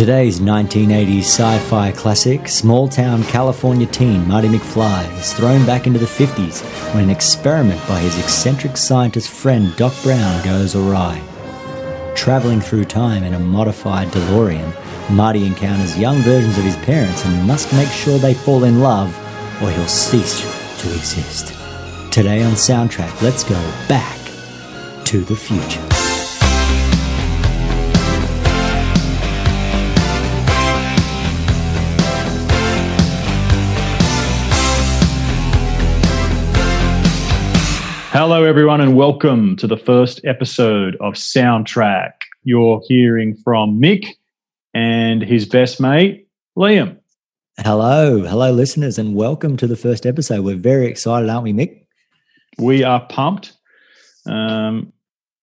today's 1980s sci fi classic, small town California teen Marty McFly is thrown back into the 50s when an experiment by his eccentric scientist friend Doc Brown goes awry. Traveling through time in a modified DeLorean, Marty encounters young versions of his parents and must make sure they fall in love or he'll cease to exist. Today on Soundtrack, let's go back to the future. Hello, everyone, and welcome to the first episode of Soundtrack. You're hearing from Mick and his best mate, Liam. Hello, hello, listeners, and welcome to the first episode. We're very excited, aren't we, Mick? We are pumped. Um,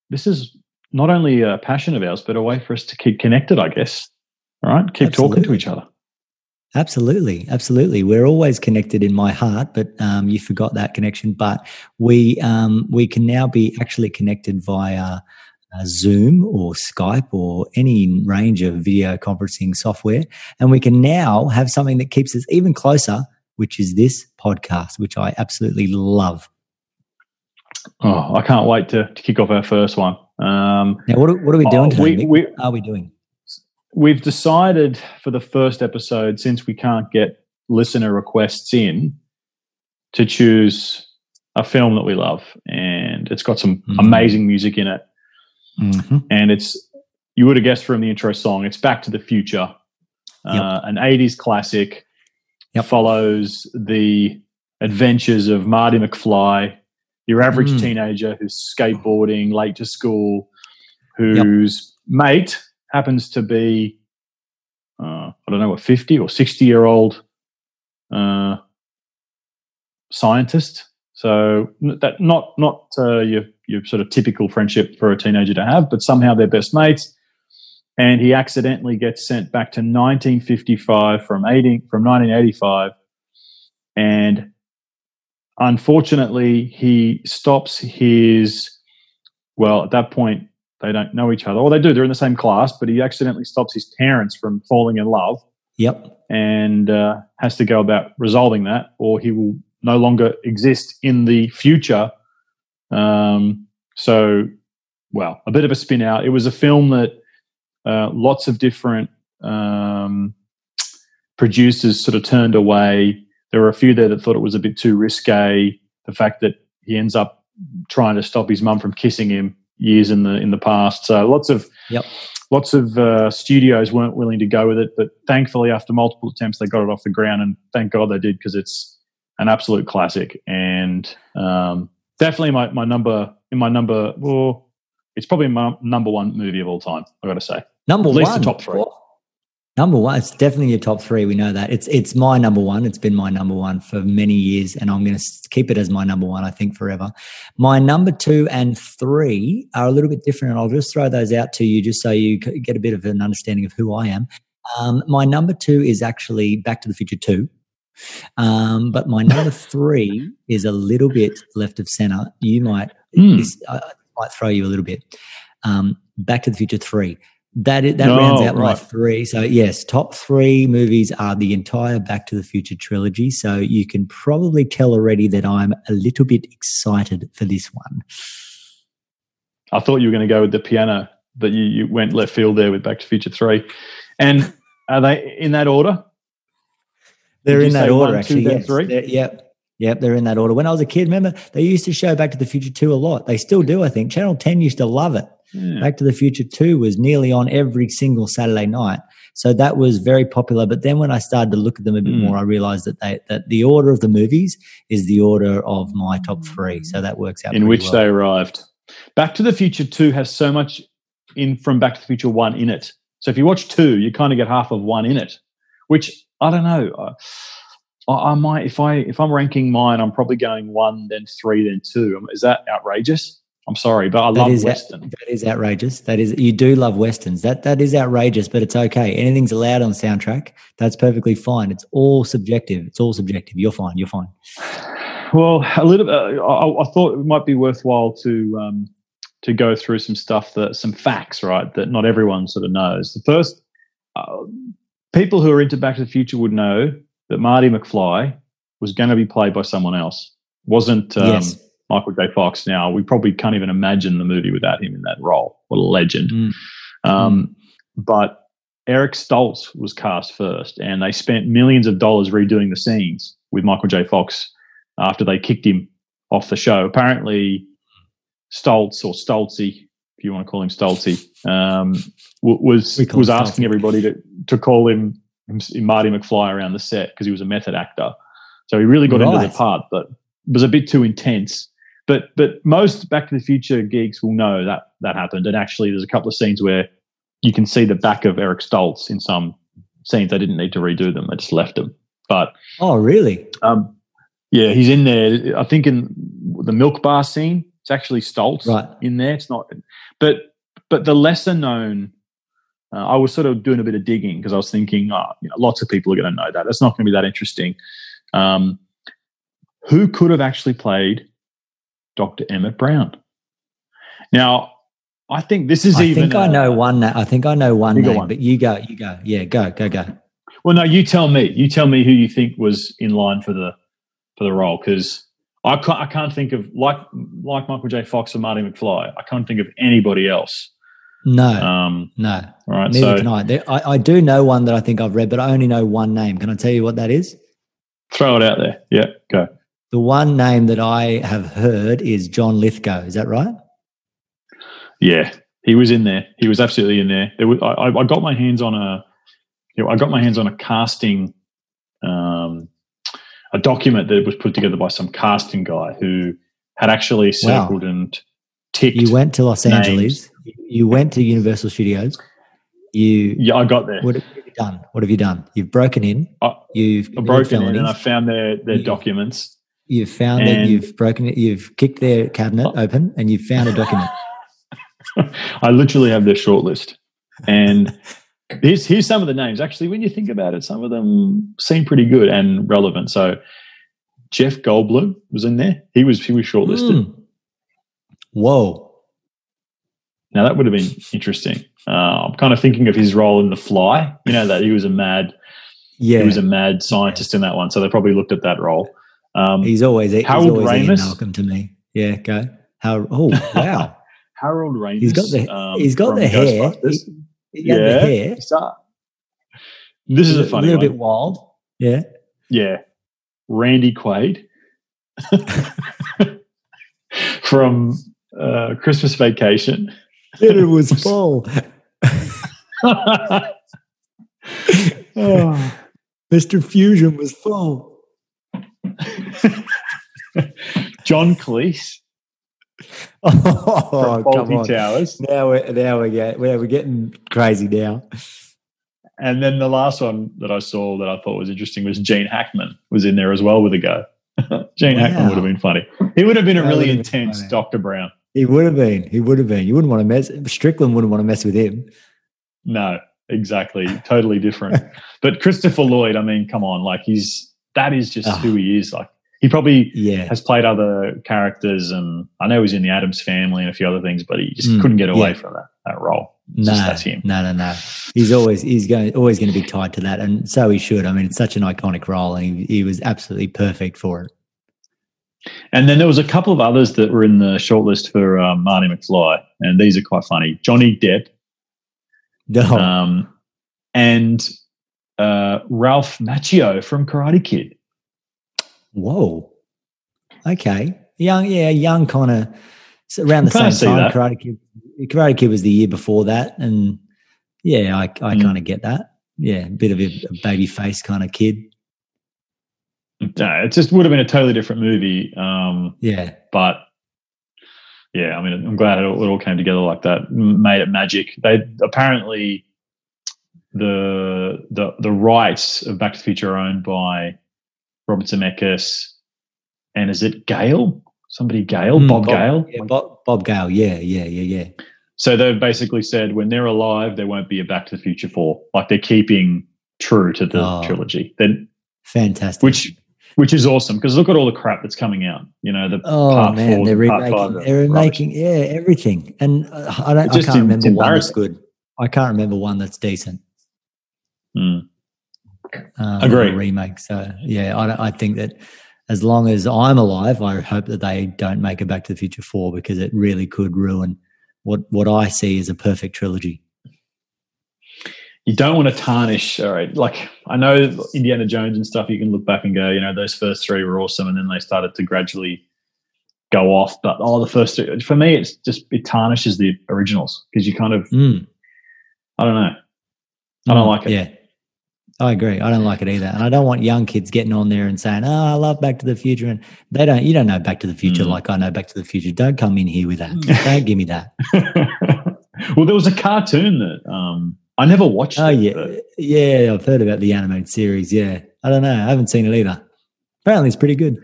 this is not only a passion of ours, but a way for us to keep connected, I guess. All right, keep Absolutely. talking to each other. Absolutely, absolutely. We're always connected in my heart, but um, you forgot that connection. But we um, we can now be actually connected via uh, Zoom or Skype or any range of video conferencing software, and we can now have something that keeps us even closer, which is this podcast, which I absolutely love. Oh, I can't wait to, to kick off our first one. Um, Now, what are, what are we doing Oh, today? we- we- what are we doing? We've decided for the first episode, since we can't get listener requests in, to choose a film that we love, and it's got some Mhm. amazing music in it. Mhm. and it's you would have guessed from the intro song it's back to the future uh, an 80s classic Yep. follows the adventures of marty mcfly your average Mm. teenager who's skateboarding late to school whose mate happens to be uh, i don't know a 50 or 60 year old uh, scientist so that not not uh, your your sort of typical friendship for a teenager to have, but somehow they're best mates. And he accidentally gets sent back to 1955 from 80, from 1985, and unfortunately he stops his. Well, at that point they don't know each other, or they do. They're in the same class, but he accidentally stops his parents from falling in love Yep. and uh, has to go about resolving that, or he will no longer exist in the future. Um, so, well, a bit of a spin out. It was a film that uh, lots of different um, producers sort of turned away. There were a few there that thought it was a bit too risque. The fact that he ends up trying to stop his mum from kissing him years in the in the past. So lots of Yep. lots of uh, studios weren't willing to go with it, but thankfully, after multiple attempts, they got it off the ground, and thank God they did because it's an absolute classic and um, definitely my, my number in my number. Well, it's probably my number one movie of all time. I got to say, Number At least the top three. Number one. It's definitely your top three. We know that. It's it's my number one. It's been my number one for many years, and I'm going to keep it as my number one. I think forever. My number two and three are a little bit different, and I'll just throw those out to you just so you get a bit of an understanding of who I am. Um, my number two is actually Back to the Future Two. Um, but my number three is a little bit left of center. You might Hmm. this uh, might throw you a little bit. Um, Back to the Future Three. That is, that Oh, rounds out my three. So yes, top three movies are the entire Back to the Future trilogy. So you can probably tell already that I'm a little bit excited for this one. I thought you were going to go with the piano, but you, you went left field there with Back to Future Three. And are they in that order? They're in that order, one, two, actually. yes. three? They're- Yep. Yep, they're in that order. When I was a kid, remember they used to show Back to the Future 2 a lot. They still do, I think. Channel 10 used to love it. Yeah. Back to the Future 2 was nearly on every single Saturday night. So that was very popular. But then when I started to look at them a bit Mm. more, I realized that they, that the order of the movies is the order of my top three. So that works out. in which well. they arrived. Back to the Future 2 has so much in from Back to the Future 1 in it. So if you watch 2, you kind of get half of 1 in it, which I don't know. I, I I might if I if I'm ranking mine, I'm probably going 1 then 3 then 2. Is that outrageous? I'm sorry, but I That love is- western. That is outrageous. That is you do love westerns. That that is outrageous, but it's okay. Anything's allowed on soundtrack. That's perfectly fine. It's all subjective. It's all subjective. You're fine. You're fine. Well, a little. Uh, I, I thought it might be worthwhile to um, to go through some stuff that some facts, right, that not everyone sort of knows. The first uh, people who are into Back to the Future would know that Marty McFly was going to be played by someone else. Wasn't um, yes. Michael J. Fox. Now we probably can't even imagine the movie without him in that role. What a legend! Mm. Um, But Eric Stoltz was cast first, and they spent millions of dollars redoing the scenes with Michael J. Fox after they kicked him off the show. Apparently, Stoltz or Stoltzy, if you want to call him Stoltzy, um, was was asking Stoltzy. everybody to to call him Marty McFly around the set because he was a method actor. So he really got into the part, but it was a bit too intense. But but most Back to the Future geeks will know that that happened. And actually, there's a couple of scenes where you can see the back of Eric Stoltz in some scenes. They didn't need to redo them; they just left them. But Oh, really? um, yeah, he's in there. I think in the milk bar scene, it's actually Stoltz Right. in there. It's not, but but the lesser known. Uh, I was sort of doing a bit of digging because I was thinking, oh, you know, lots of people are going to know that. That's not going to be that interesting. Um, who could have actually played Dr. Emmett Brown? Now, I think this is I even. I think I uh, know one. Na- I think I know one name, one. but you go, you go. Yeah, go, go, go. Well, no, you tell me. You tell me who you think was in line for the for the role because I can't, I can't think of like like Michael J. Fox or Marty McFly. I can't think of anybody else. No, Um, no. all right, Neither so can I. There, I. I do know one that I think I've read, but I only know one name. Can I tell you what that is? throw it out there. Yeah, go. The one name that I have heard is John Lithgow. Is that right? Yeah, he was in there. He was absolutely in there. there was, I, I got my hands on a, you know, I got my hands on a casting, um, a document that was put together by some casting guy who had actually Wow. circled and ticked. You went to Los names. Angeles. You went to Universal Studios. You. yeah, I got there. What have you done? What have you done? You've broken in. I- You've I broken in and I found their their You- documents. You've found it. You've broken it. You've kicked their cabinet open, and you've found a document. I literally have their shortlist, and here's here's some of the names. Actually, when you think about it, some of them seem pretty good and relevant. So, Jeff Goldblum was in there. He was he was shortlisted. Hmm. Whoa. Now that would have been interesting. Uh, I'm kind of thinking of his role in The Fly. You know that he was a mad Yeah. he was a mad scientist in that one. So they probably looked at that role. Um, he's always he's Harold always Ian Ramis? Malcolm to me. Yeah. Go. How? Oh wow. Harold Ramis. He's got the- um, he's got the hair. He, he had the hair. This is a funny a little one. bit wild. Yeah. Yeah. Randy Quaid from uh, Christmas Vacation. It was full. Oh. Mr. Fusion was full. John Cleese Oh, come on. Towers. Now we're now we're getting we're, we're getting crazy now. And then the last one that I saw that I thought was interesting was Gene Hackman was in there as well with a go. Gene Hackman would have been funny. He would have been a That really have been intense. Dr. Brown. He would have been. He would have been. You wouldn't want to mess. Strickland wouldn't want to mess with him. No, exactly. Totally different. but Christopher Lloyd, I mean, come on, like he's that is just Oh. who he is. Like he probably Yeah. has played other characters, and I know he's in the Addams Family and a few other things, but he just Mm, couldn't get away yeah. from that that role. It's No, just, that's him. no, no, no. He's always he's going always going to be tied to that, and so he should. I mean, it's such an iconic role, and he, he was absolutely perfect for it. And then there was a couple of others that were in the shortlist for um, Marty McFly, and these are quite funny. Johnny Depp No, um, and uh, Ralph Macchio from Karate Kid. whoa, okay, young, yeah, young kind of around the same time. that. Karate Kid, Karate Kid was the year before that, and yeah, I, I Mm. kind of get that. Yeah, a bit of a, a baby face kind of kid. No, it just would have been a totally different movie. Um, Yeah, but yeah, I mean, I'm glad it all, it all came together like that. Made it magic. They apparently the the the rights of Back to the Future are owned by Robert Zemeckis, and is it Gale? Somebody Gale, Mm, Bob, Gale. yeah, Bob, Bob Gale. Yeah, yeah, yeah, yeah. So they've basically said when they're alive, there won't be a Back to the Future four. Like they're keeping true to the Oh. trilogy. Then Fantastic. which which is awesome because look at all the crap that's coming out. You know, the Oh part man, four, they're part remaking. five They're remaking. Yeah, everything. And uh, I don't. I can't remember one that's good. I can't remember one that's decent. um, Agree. remake. So yeah, I, I think that as long as I'm alive, I hope that they don't make a Back to the Future four because it really could ruin what what I see as a perfect trilogy. You don't want to tarnish. All right, like I know Indiana Jones and stuff. You can look back and go, you know, those first three were awesome, and then they started to gradually go off. But oh, the first two, for me, it's just it tarnishes the originals because you kind of, Mm. I don't know, I don't like it. Yeah. I agree. I don't like it either. And I don't want young kids getting on there and saying, Oh, I love Back to the Future. And they don't, you don't know Back to the Future Mm. like I know Back to the Future. Don't come in here with that. don't give me that. well, there was a cartoon that um, I never watched. Oh, it, yeah. but- Yeah. I've heard about the animated series. Yeah. I don't know. I haven't seen it either. Apparently it's pretty good.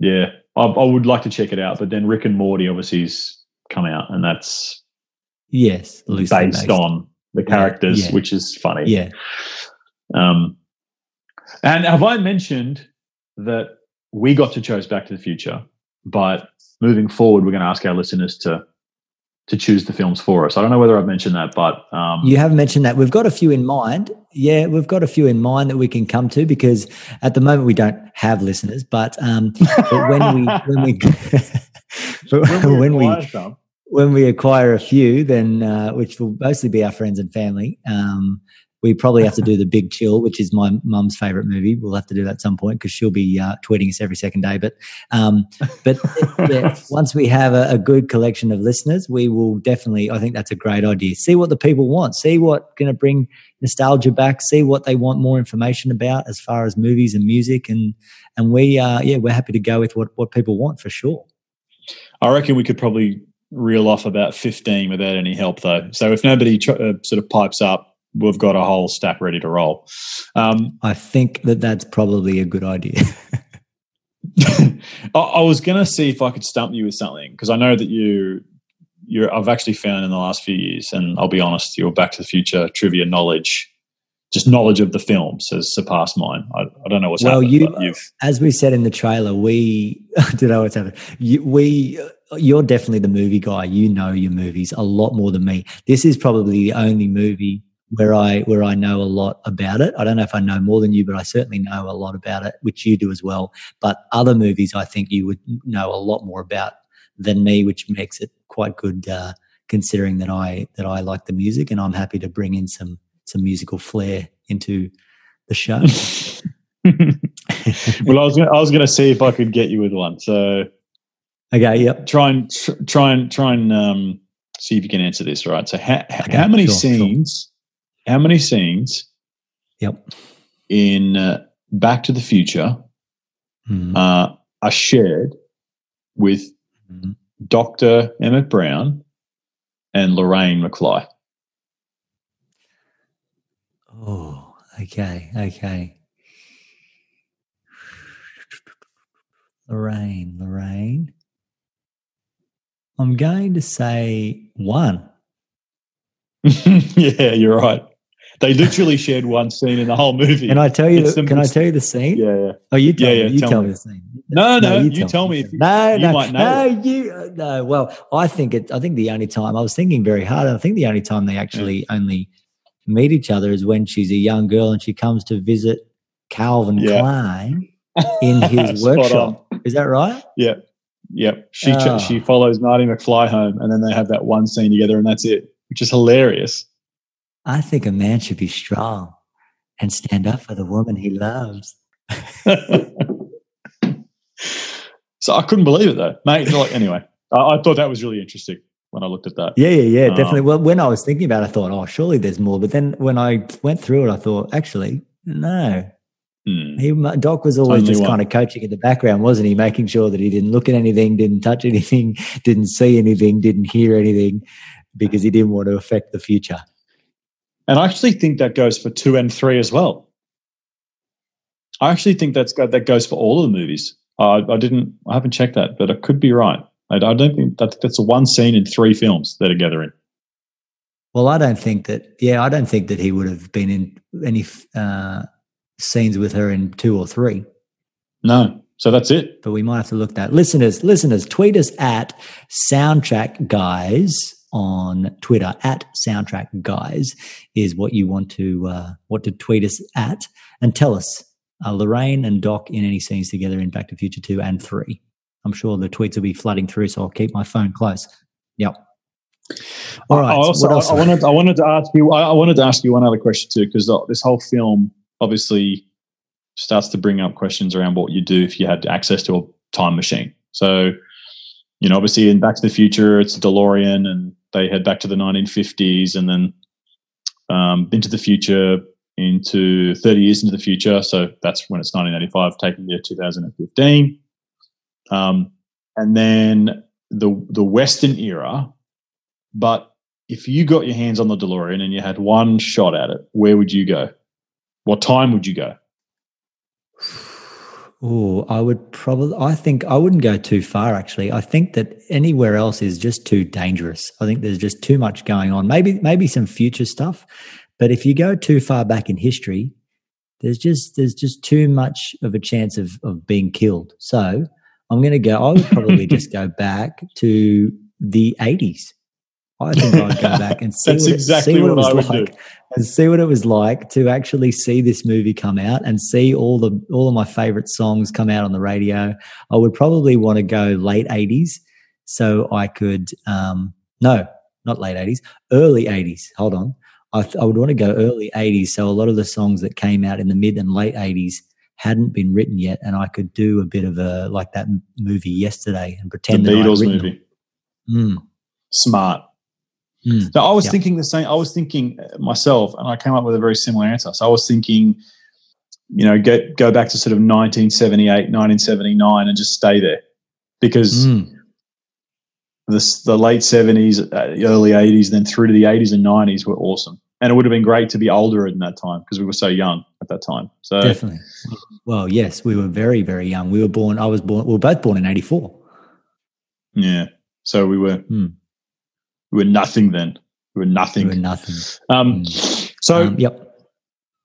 yeah. I, I would like to check it out, but then Rick and Morty obviously has come out, and that's Yes. Loosely based, on the characters, yeah. which is funny. Yeah. Um, and have I mentioned that we got to choose Back to the Future, but moving forward, we're going to ask our listeners to to choose the films for us. I don't know whether I've mentioned that, but um, You have mentioned that. We've got a few in mind. Yeah, we've got a few in mind that we can come to because at the moment we don't have listeners. But, um, but when we when we when we acquire when we acquire a few, then uh, which will mostly be our friends and family, um, we probably have to do the Big Chill, which is my mum's favorite movie. We'll have to do that at some point because she'll be uh, tweeting us every second day. But um, but yeah, once we have a, a good collection of listeners, we will definitely. I think that's a great idea. See what the people want. See what going to bring nostalgia back. See what they want more information about as far as movies and music, and and we uh, yeah we're happy to go with what what people want for sure. I reckon we could probably reel off about 15 without any help, though. So if nobody tr- uh, sort of pipes up, we've got a whole stack ready to roll. Um, I think that that's probably a good idea. I, I was going to see if I could stump you with something because I know that you, you're. I've actually found in the last few years, and I'll be honest, your Back to the Future trivia knowledge, just knowledge of the films, has surpassed mine. I, I don't know what's Well, happened. you- As we said in the trailer, we I don't know what's happening. You, we, you're definitely the movie guy. You know your movies a lot more than me. This is probably the only movie where I where I know a lot about it. I don't know if I know more than you, but I certainly know a lot about it, which you do as well. But other movies, I think you would know a lot more about than me, which makes it quite good. Uh, considering that I that I like the music, and I'm happy to bring in some some musical flair into the show. well, I was gonna, I was going to see if I could get you with one. So okay, yep. try and tr- try and try and um, see if you can answer this. Right. So how, Okay, how many sure, sure. How many scenes Yep. in uh, Back to the Future Mhm. uh, are shared with Mhm. Doctor Emmett Brown and Lorraine McFly? Oh, okay, okay. Lorraine, Lorraine. I'm going to say one. yeah, you're right. They literally shared one scene in the whole movie. Can I tell you? The, can I tell you the scene? yeah, yeah. Oh, you tell Yeah, me. You tell tell, me. me the scene. No, no, you tell me if you- no, you no, might know no, you, uh, no. Well, I think it. I think the only time I was thinking very hard. I think the only time they actually only meet each other is when she's a young girl and she comes to visit Calvin Yeah. Klein in his workshop. Is that right? Yep. Yep. She Oh. she follows Marty McFly home, and then they have that one scene together, and that's it, which is hilarious. I think a man should be strong and stand up for the woman he loves. so I couldn't believe it though, mate. Like, anyway, I, I thought that was really interesting when I looked at that. Yeah, yeah, yeah, definitely. Um, well, when I was thinking about it, I thought, oh, surely there's more. But then when I went through it, I thought, actually, no. Hmm. He, Doc was always just one. kind of coaching in the background, wasn't he? Making sure that he didn't look at anything, didn't touch anything, didn't see anything, didn't hear anything, because he didn't want to affect the future. And I actually think that goes for two and three as well. I actually think that's go- that goes for all of the movies. Uh, I didn't, I haven't checked that, but I could be right. I, I don't think that that's a one scene in three films they're together in. Well, I don't think that. Yeah, I don't think that he would have been in any uh, scenes with her in two or three. No, so that's it. but we might have to look that. Listeners, listeners, tweet us at Soundtrack Guys on Twitter at Soundtrack Guys is what you want to uh, what to tweet us at, and tell us uh, Lorraine and Doc in any scenes together in Back to Future Two and Three. I'm sure the tweets will be flooding through, so I'll keep my phone close. Yep. All right. I, also, I, I, wanted, I wanted to ask you. I, I wanted to ask you one other question too, because this whole film obviously starts to bring up questions around what you do if you had access to a time machine. So, you know, obviously in Back to the Future, it's a DeLorean, and they head back to the 1950s, and then um, into the future, into 30 years into the future. So that's when it's 1985, taking to 2015. Um, and then the the Western era. But if you got your hands on the DeLorean and you had one shot at it, where would you go? What time would you go? Oh, I would probably. I think I wouldn't go too far. Actually, I think that anywhere else is just too dangerous. I think there's just too much going on. Maybe, maybe some future stuff, but if you go too far back in history, there's just there's just too much of a chance of of being killed. So I'm going to go. I would probably just go back to the 80s. I think I'd go back and see what, exactly it, see what, what, it was like, do. and see what it was like to actually see this movie come out and see all the all of my favorite songs come out on the radio. I would probably want to go late 80s, so I could um, no, not late 80s, early 80s. Hold on, I, th- I would want to go early 80s. So a lot of the songs that came out in the mid and late 80s hadn't been written yet, and I could do a bit of a like that movie yesterday and pretend the that Beatles movie. Mm. Smart. Mm. I was thinking the same. I was thinking myself, and I came up with a very similar answer. So I was thinking, you know, get go back to sort of 1978, 1979, and just stay there because. Mm. The, the late 70s, uh, early 80s, then through to the 80s and 90s were awesome and it would have been great to be older in that time because we were so young at that time. So definitely. Well, yes, we were very, very young. We were born. I was born. We were both born in '84. Yeah. So we were. Hmm. We were nothing then. We were nothing. We were nothing. Um, mm. So um, yep.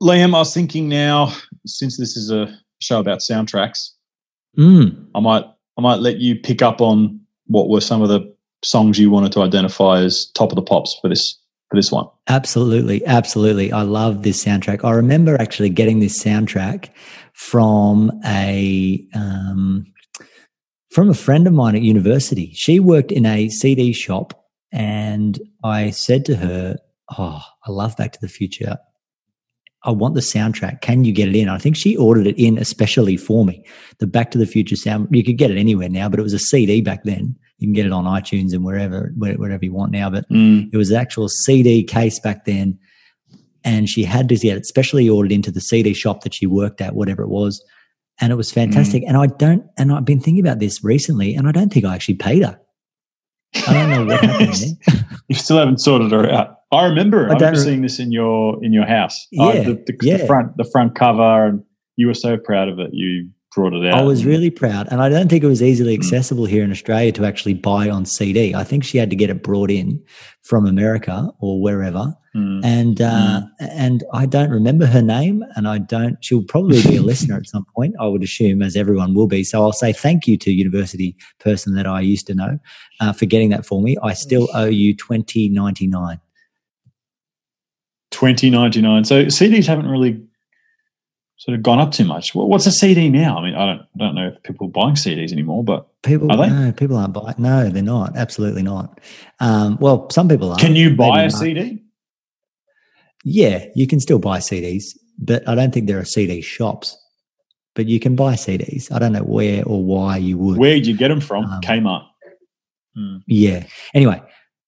Liam, I was thinking now, since this is a show about soundtracks, mm. I might I might let you pick up on what were some of the songs you wanted to identify as top of the pops for this for this one. Absolutely, absolutely. I love this soundtrack. I remember actually getting this soundtrack from a um, from a friend of mine at university. She worked in a CD shop, and I said to her, "Oh, I love Back to the Future. I want the soundtrack. Can you get it in? I think she ordered it in especially for me. The Back to the Future sound. You could get it anywhere now, but it was a CD back then. You can get it on iTunes and wherever wherever you want now. But mm. it was an actual CD case back then, and she had to get it specially ordered into the CD shop that she worked at, whatever it was, and it was fantastic. Mm. And I don't, and I've been thinking about this recently, and I don't think I actually paid her. I don't know what happened there. you still haven't sorted her out. I remember. I, I remember seeing this in your in your house. Yeah, uh, the, the, yeah. the front the front cover, and you were so proud of it. You brought it out. I was really proud, and I don't think it was easily hmm. accessible mm. here in Australia to actually buy on CD. I think she had to get it brought in from America or wherever, mm. and uh, mm. and I don't remember her name, and I don't. She'll probably be a listener at some point, I would assume, as everyone will be. So I'll say thank you to university person that I used to know uh, for getting that for me. I still owe you twenty ninety nine. Twenty ninety nine. So CDs haven't really sort of gone up too much. What's a CD now? I mean, I don't I don't know if people are buying CDs anymore, but people are they? No, people aren't buying. No, they're not. Absolutely not. Um, well, some people are. Can you buy a not. CD? Yeah, you can still buy CDs, but I don't think there are CD shops. But you can buy CDs. I don't know where or why you would. Where'd you get them from? Um, Kmart. Hmm. Yeah. Anyway,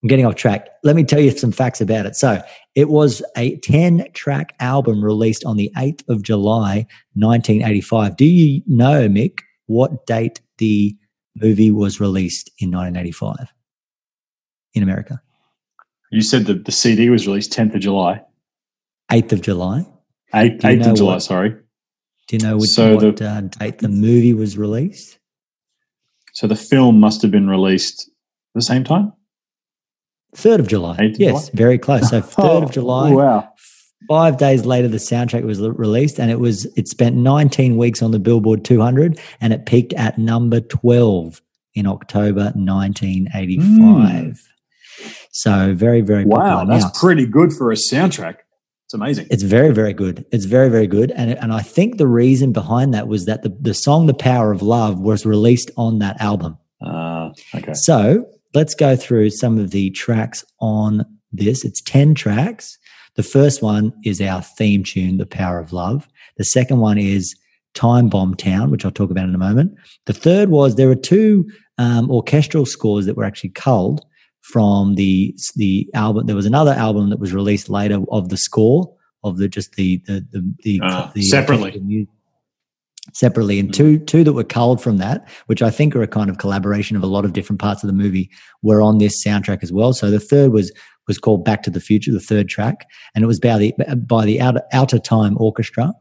I'm getting off track. Let me tell you some facts about it. So, it was a 10 track album released on the 8th of July, 1985. Do you know, Mick, what date the movie was released in 1985 in America? You said that the CD was released 10th of July. 8th of July? 8th, 8th of July, what, sorry. Do you know which, so what the, uh, date the movie was released? So the film must have been released at the same time? 3rd of July. Of yes, July? very close. So 3rd oh, of July. Wow. Five days later, the soundtrack was released, and it was it spent 19 weeks on the Billboard 200, and it peaked at number 12 in October 1985. Mm. So very, very wow, that's Now, pretty good for a soundtrack. It's amazing. it's very, very good. It's very, very good. And, and I think the reason behind that was that the, the song The Power of Love was released on that album. Uh, okay. So let's go through some of the tracks on this. It's 10 tracks. The first one is our theme tune, The Power of Love. The second one is Time Bomb Town, which I'll talk about in a moment. The third was there were two um, orchestral scores that were actually culled from the the album. There was another album that was released later of the score of the just the the the, the, Ah, the separately. orchestral mu- separately. And two two that were culled from that which i think are a kind of collaboration of a lot of different parts of the movie were on this soundtrack as well. So the third was was called back to the future the third track. And it was by the by the outer, outatime orchestra.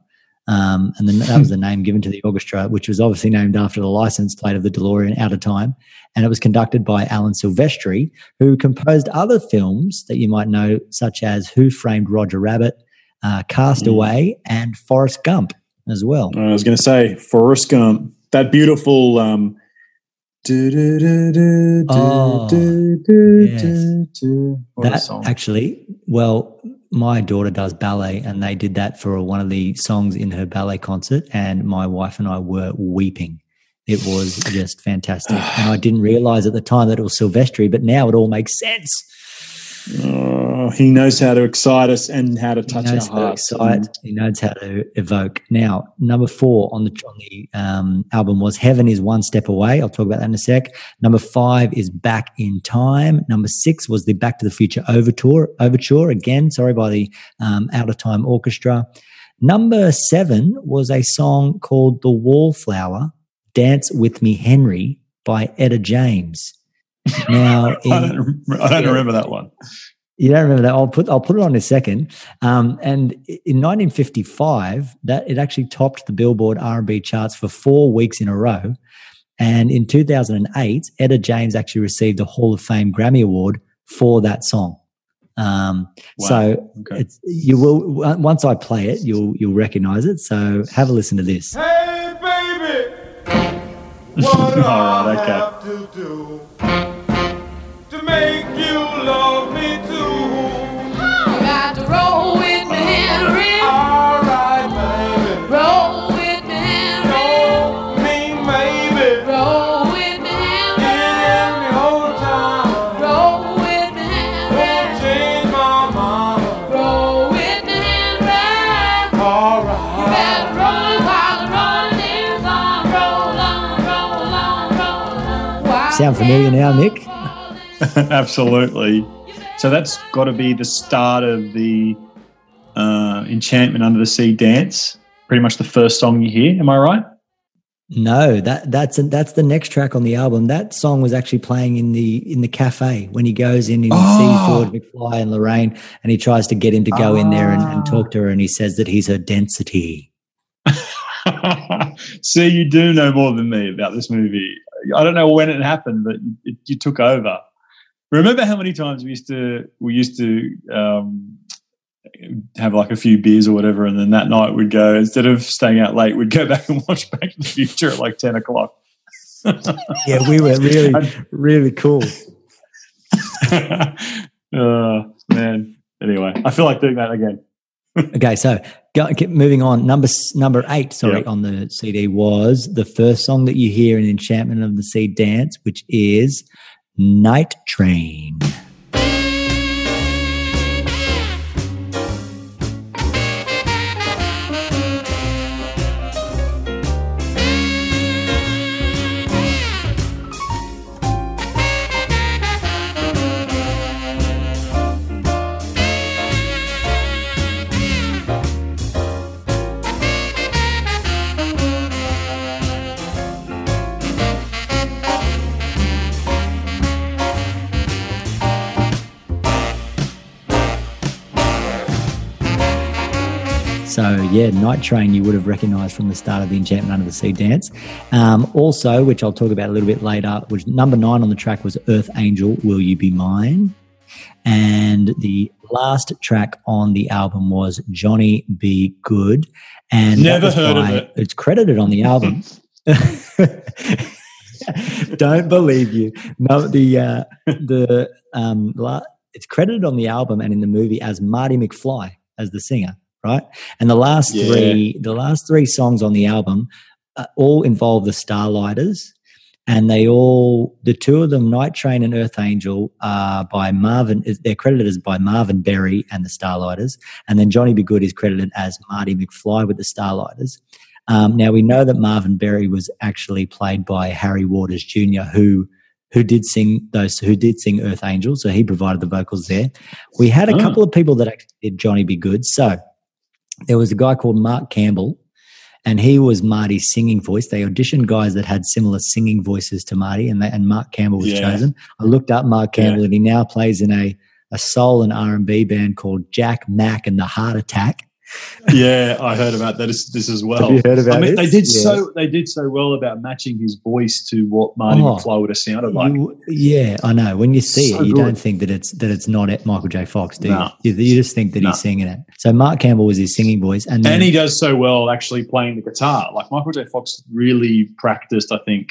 Um, and then that was the name given to the orchestra which was obviously named after the license plate of the delorean outatime. And it was conducted by alan silvestri who composed other films that you might know such as who framed roger rabbit uh, castaway and forrest gump as well I was going to say Forrest Gump. That beautiful. Um, Oh, yes. that actually well my daughter does ballet and they did that for one of the songs in her ballet concert and my wife and i were weeping it was just fantastic and i didn't realize at the time that it was silvestri but now it all makes sense Oh, he knows how to excite us and how to he touch knows our to hearts. excite he knows how to evoke. Now number four on the on the um, album was heaven is one step away. I'll talk about that in a sec. Number five is back in time. Number six was the back to the future overture overture again sorry by the um, out of time orchestra. Number seven was a song called the wallflower dance with me henry by etta james now I don't, I don't remember that one. you don't remember that? I'll put I'll put it on in a second. Um, and in 1955, that it actually topped the Billboard R&B charts for four weeks in a row. And in 2008, Etta James actually received a Hall of Fame Grammy Award for that song. Um, Wow. So Okay. it's, you will once I play it, you'll you'll recognize it. So have a listen to this. Hey, baby, what do All right, I okay. have to do Sound familiar now, Mick? Absolutely. So that's got to be the start of the uh, Enchantment Under the Sea dance. Pretty much the first song you hear. Am I right? No, that that's that's the next track on the album. That song was actually playing in the in the cafe when he goes in and Oh. sees George McFly and Lorraine, and he tries to get him to go in there and, and talk to her, and he says that he's her density. See, you do know more than me about this movie. I don't know when it happened, but it, you took over. Remember how many times we used to we used to um, have like a few beers or whatever, and then that night we'd go instead of staying out late, we'd go back and watch Back to the Future at like ten o'clock. Yeah, we were really really cool. uh, man. Anyway, I feel like doing that again. Okay, so go, keep moving on. Number number eight, sorry, Yep. on the CD was the first song that you hear in Enchantment of the Sea Dance, which is Night Train. Yeah, Night Train you would have recognised from the start of the Enchantment Under the Sea dance. Um, also, which I'll talk about a little bit later, which number nine on the track was Earth Angel, Will You Be Mine? And the last track on the album was Johnny B. Goode. And Never heard of it. It's credited on the album. Don't believe you. No, the uh, the um, la- it's credited on the album and in the movie as Marty McFly as the singer, right? And the last Yeah. three, the last three songs on the album, uh, all involve the Starlighters, and they all, the two of them, Night Train and Earth Angel, are by Marvin. They're credited as by Marvin Berry and the Starlighters, and then Johnny B. Goode is credited as Marty McFly with the Starlighters. Um, now we know that Marvin Berry was actually played by Harry Waters Jr., who who did sing those who did sing Earth Angel, so he provided the vocals there. We had a Oh. couple of people that actually did Johnny B. Goode. So there was a guy called Mark Campbell, and he was Marty's singing voice. They auditioned guys that had similar singing voices to Marty, and they, and Mark Campbell was Yeah. chosen. I looked up Mark Yeah. Campbell, and he now plays in a a soul and R and B band called Jack Mack and the Heart Attack. Yeah, I heard about that this, this as well. Have you heard about I mean, they did so they did so well about matching his voice to what Marty Oh. McFly would have sounded like. You- yeah, I know. When you see So it, you good. don't think that it's that it's not at Michael J. Fox, do No. you? you? Just think that No. he's singing it. So Mark Campbell was his singing voice, and then and he does so well actually playing the guitar. Like Michael J. Fox really practiced, I think,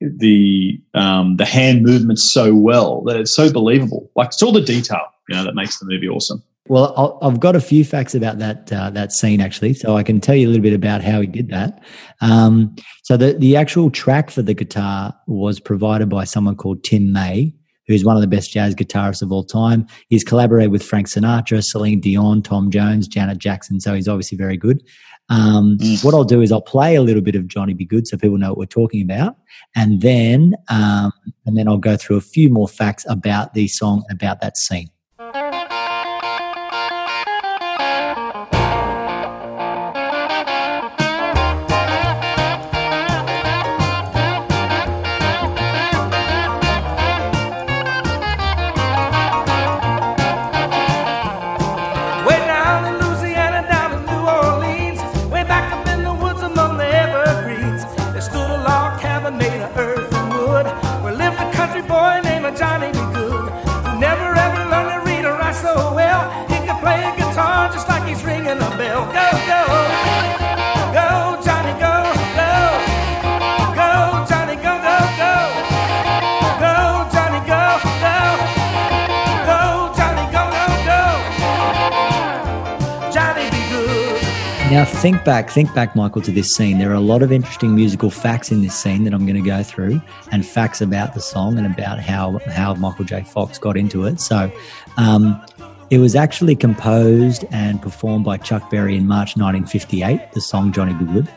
the um, the hand movements so well that it's so believable. Like it's all the detail, you know, that makes the movie awesome. Well, I'll, I've got a few facts about that uh, that scene actually, so I can tell you a little bit about how he did that. Um, so the the actual track for the guitar was provided by someone called Tim May, who's one of the best jazz guitarists of all time. He's collaborated with Frank Sinatra, Celine Dion, Tom Jones, Janet Jackson, so he's obviously very good. Um, Mm. What I'll do is I'll play a little bit of Johnny B. Goode so people know what we're talking about, and then um, and then I'll go through a few more facts about the song and about that scene. Now, think back, think back, Michael, to this scene. There are a lot of interesting musical facts in this scene that I'm going to go through, and facts about the song and about how how Michael J. Fox got into it. So, um, it was actually composed and performed by Chuck Berry in March 1958. The song "Johnny B. Goode."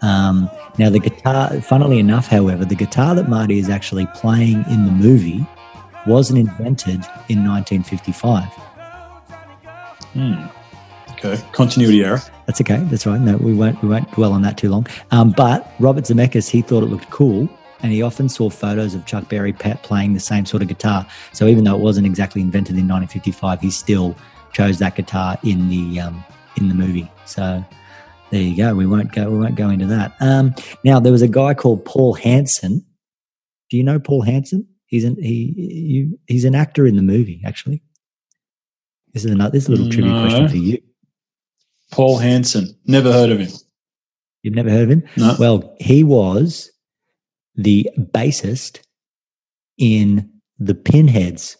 Um, now, the guitar, funnily enough, however, the guitar that Marty is actually playing in the movie wasn't invented in 1955. Hmm. Okay, continuity error. That's okay. That's right. No, we won't we won't dwell on that too long. Um, but Robert Zemeckis, he thought it looked cool, and he often saw photos of Chuck Berry playing the same sort of guitar. So even though it wasn't exactly invented in 1955, he still chose that guitar in the um, in the movie. So there you go. We won't go we won't go into that. Um, now there was a guy called Paul Hansen. Do you know Paul Hansen? He's an he you, he's an actor in the movie. Actually, this is another this is a little trivia question for you. Paul Hanson. Never heard of him. You've never heard of him? No. Well, he was the bassist in the Pinheads.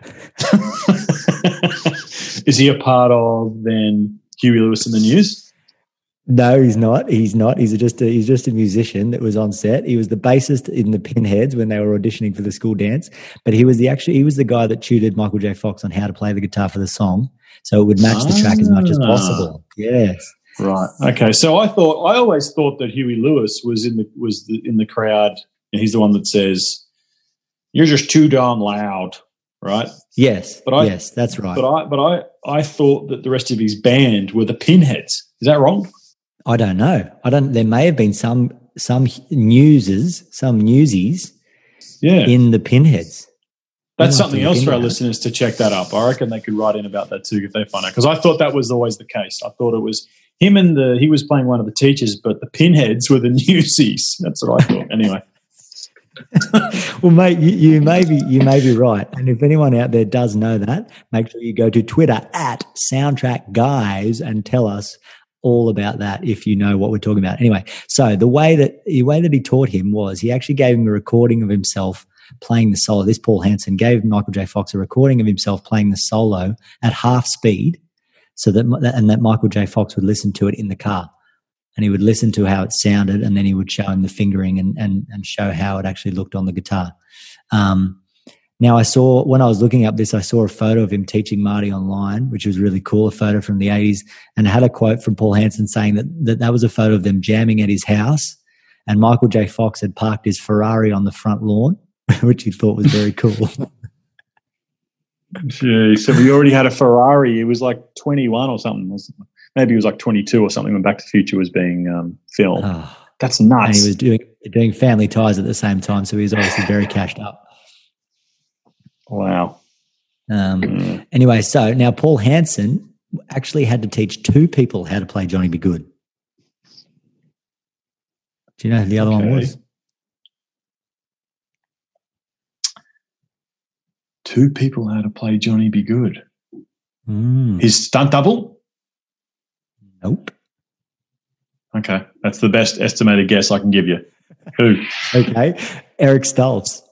Is he a part of then Huey Lewis and the News? No, he's not. He's not. He's just a, he's just a musician that was on set. He was the bassist in the Pinheads when they were auditioning for the school dance. But he was the actually he was the guy that tutored Michael J. Fox on how to play the guitar for the song, so it would match the track as much as Ah. possible. Yes. Right. Okay. So I thought I always thought that Huey Lewis was in the was the, in the crowd, and he's the one that says, "You're just too darn loud." Right. Yes. But I- yes, that's right. But I but I I thought that the rest of his band were the Pinheads. Is that wrong? I don't know. I don't. There may have been some some newses, some newsies Yeah. in the Pinheads. That's We'll have to something else for our listeners to check that up. I reckon they could write in about that too if they find out. Because I thought that was always the case. I thought it was him and the he was playing one of the teachers, but the pinheads were the newsies. That's what I thought. Anyway. Well, mate, you, you may be you may be right, and if anyone out there does know that, make sure you go to Twitter at Soundtrack Guys and tell us all about that if you know what we're talking about. Anyway, so the way that the way that he taught him was he actually gave him a recording of himself playing the solo. This Paul Hanson gave Michael J. Fox a recording of himself playing the solo at half speed, so that and that Michael J. Fox would listen to it in the car, and he would listen to how it sounded, and then he would show him the fingering and and, and show how it actually looked on the guitar. Um, now, I saw when I was looking up this, I saw a photo of him teaching Marty online, which was really cool, a photo from the 80s, and I had a quote from Paul Hansen saying that, that that was a photo of them jamming at his house, and Michael J. Fox had parked his Ferrari on the front lawn, which he thought was very cool. Gee, so we already had a Ferrari. He was like 21 or something. Maybe he was like 22 or something when Back to the Future was being um, filmed. Oh, That's and he was doing doing family ties at the same time, so he was obviously very cashed up. Wow. Um, Mm. Anyway, so now Paul Hansen actually had to teach two people how to play Johnny B. Goode. Do you know who the other one was? Two people how to play Johnny B. Goode. Mm, His stunt double? nope. Okay. That's the best estimated guess I can give you. Who? Okay, Eric Stoltz.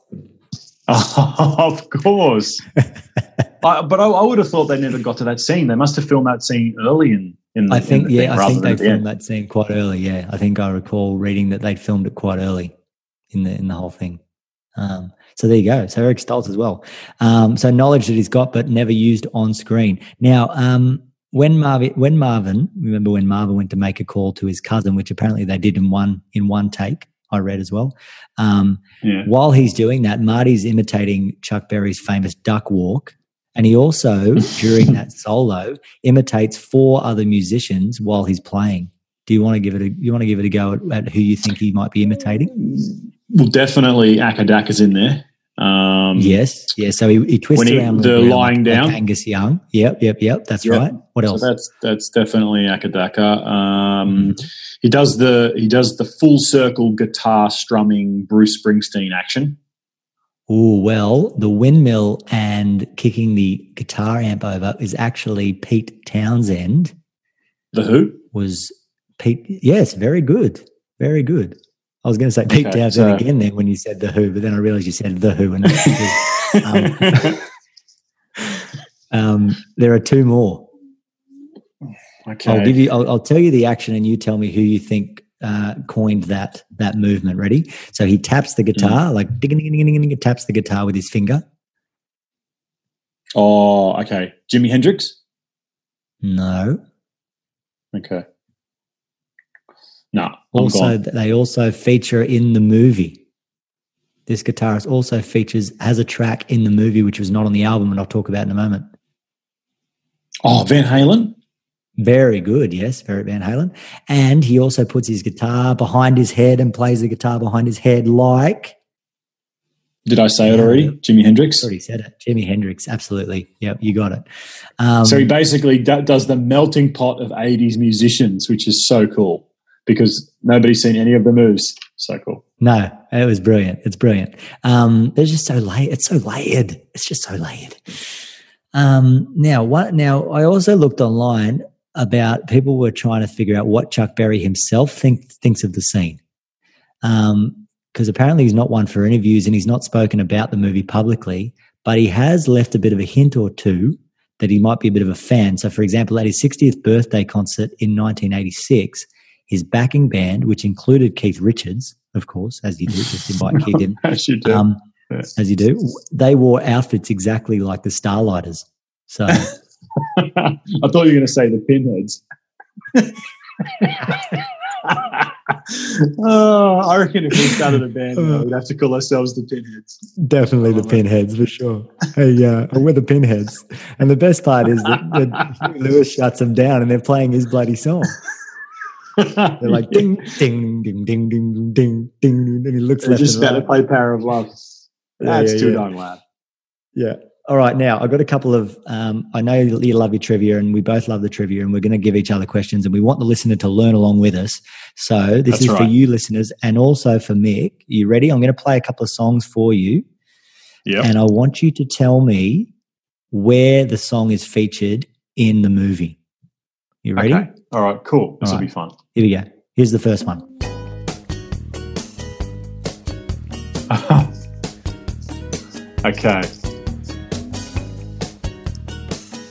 of course. I, but I, I would have thought they never got to that scene. They must have filmed that scene early in, in the I think, in the yeah, I think they the filmed end. that scene quite early. Yeah, I think I recall reading that they'd filmed it quite early in the in the whole thing. Um, so there you go. So Eric Stoltz as well. Um, so knowledge that he's got but never used on screen. Now, um, when Marvin, when Marvin, remember when Marvin went to make a call to his cousin, which apparently they did in one in one take. I read as well. Um, Yeah. while he's doing that, Marty's imitating Chuck Berry's famous duck walk. And he also, during that solo, imitates four other musicians while he's playing. Do you want to give it a you want to give it a go at, at who you think he might be imitating? Well, definitely Acca Dacca's in there. Um, Yes, yeah. So he, he twists he- around the lying like, down? like Angus Young. Yep, yep, yep. That's Yep. right. What So else? that's that's definitely Acca Dacca. Um, he does the he does the full circle guitar strumming Bruce Springsteen action. Oh well, the windmill and kicking the guitar amp over is actually Pete Townshend. The Who? was Pete. Yes, very good, very good. I was going to say Pete Okay, Townshend so- again then when you said the Who, but then I realized you said the Who, and um, um, there are two more. okay. I'll give you. I'll, I'll tell you the action, and you tell me who you think uh, coined that that movement. Ready? So he taps the guitar, like ding ding ding ding ding, taps the guitar with his finger. oh, okay. Jimi Hendrix. No. Okay. No, Also, they also feature in the movie. This guitarist also features has a track in the movie which was not on the album, and I'll talk about in a moment. Oh, Van Halen. Very good, yes, very Van Halen. And he also puts his guitar behind his head and plays the guitar behind his head like Did I say it already? Jimi Hendrix. already said it, Jimi Hendrix. Absolutely, yep, you got it. Um, so he basically do- does the melting pot of 80s musicians, which is so cool because nobody's seen any of the moves. So cool. No, it was brilliant. It's brilliant. Um, they're just so layered. It's so layered. It's just so layered. Um, now, what? Now, I also looked online about people were trying to figure out what Chuck Berry himself think, thinks of the scene, because apparently he's not one for interviews and he's not spoken about the movie publicly, but he has left a bit of a hint or two that he might be a bit of a fan. So, for example, at his 60th birthday concert in 1986, his backing band, which included Keith Richards, of course, as you do, just invite Keith in, As you do. um, Yeah. as you do, they wore outfits exactly like the Starlighters. So, I thought you were going to say the pinheads. oh, I reckon if we started a band, now, we'd have to call ourselves the pinheads. definitely the pinheads for sure. Hey, uh, we're the pinheads. And the best part is that, that Lewis shuts them down and they're playing his bloody song. They're like ding, ding, ding, ding, ding, ding, ding, and he looks you. Just better play Power of Love. That's yeah, yeah, too yeah. darn loud. Yeah. All right. Now I've got a couple of. Um, I know you love your trivia, and we both love the trivia, and we're going to give each other questions, and we want the listener to learn along with us. So this That's is right. for you, listeners, and also for Mick. You ready? I'm going to play a couple of songs for you. Yeah. And I want you to tell me where the song is featured in the movie. You ready? Okay. All right. Cool. This All will right. be fun. Here we go. Here's the first one. Okay.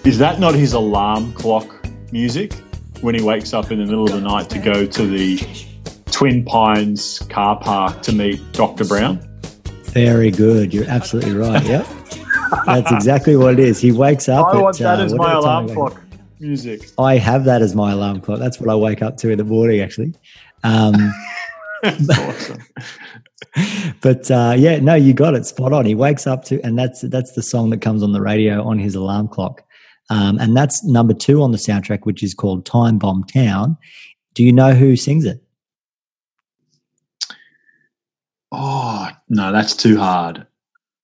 Is that not his alarm clock music when he wakes up in the middle of the night to go to the Twin Pines car park to meet Dr. Brown? Very good. You're absolutely right. Yep. That's exactly what it is. He wakes up. I at, want that uh, as my alarm he wakes up. clock music. I have that as my alarm clock. That's what I wake up to in the morning, actually. Um, awesome. but uh, yeah, no, you got it spot on. He wakes up to, and that's that's the song that comes on the radio on his alarm clock, um, and that's number two on the soundtrack, which is called "Time Bomb Town." Do you know who sings it? Oh, no, that's too hard.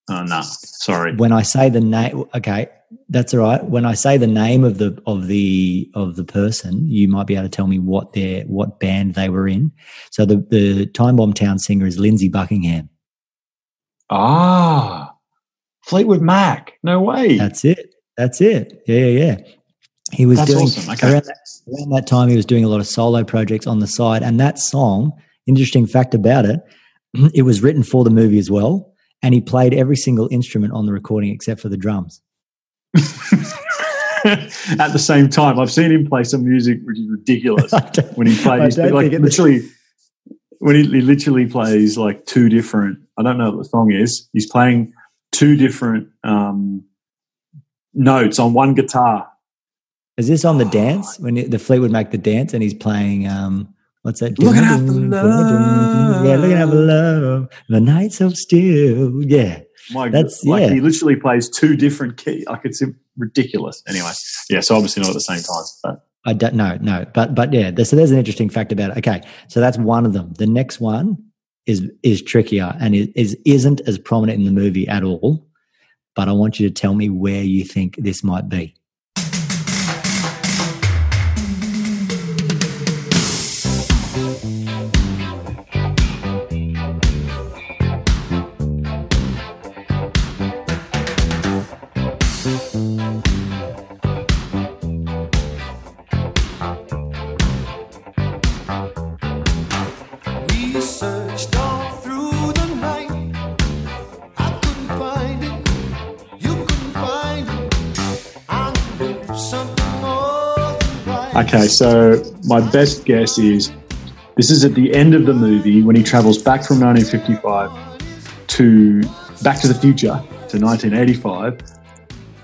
Oh, no. Sorry. When I say the name, okay, that's all right. When I say the name of the of the of the person, you might be able to tell me what their what band they were in. So the the Time Bomb Town singer is Lindsey Buckingham. Ah, Fleetwood Mac. No way. That's it. That's it. Yeah, yeah, yeah. He was That's doing awesome. Okay. around, that, around that time. He was doing a lot of solo projects on the side, and that song. Interesting fact about it: it was written for the movie as well, and he played every single instrument on the recording except for the drums. At the same time, I've seen him play some music which is ridiculous when he plays like literally when he, he literally plays like two different. I don't know what the song is. He's playing two different um, notes on one guitar. Is this on the dance when the Fleetwood Mac the dance, and he's playing? Um, what's that? Looking out for love. Yeah, looking out for love. The night so still. Yeah, My That's- like yeah. he literally plays two different keys. Like it's ridiculous. Anyway, yeah. So obviously not at the same time. But I don't know, no, but but yeah. there- So there's an interesting fact about it. Okay, so that's one of them. The next one is is trickier and is isn't as prominent in the movie at all. But I want you to tell me where you think this might be. So my best guess is this is at the end of the movie when he travels back from 1955 to Back to the Future to 1985,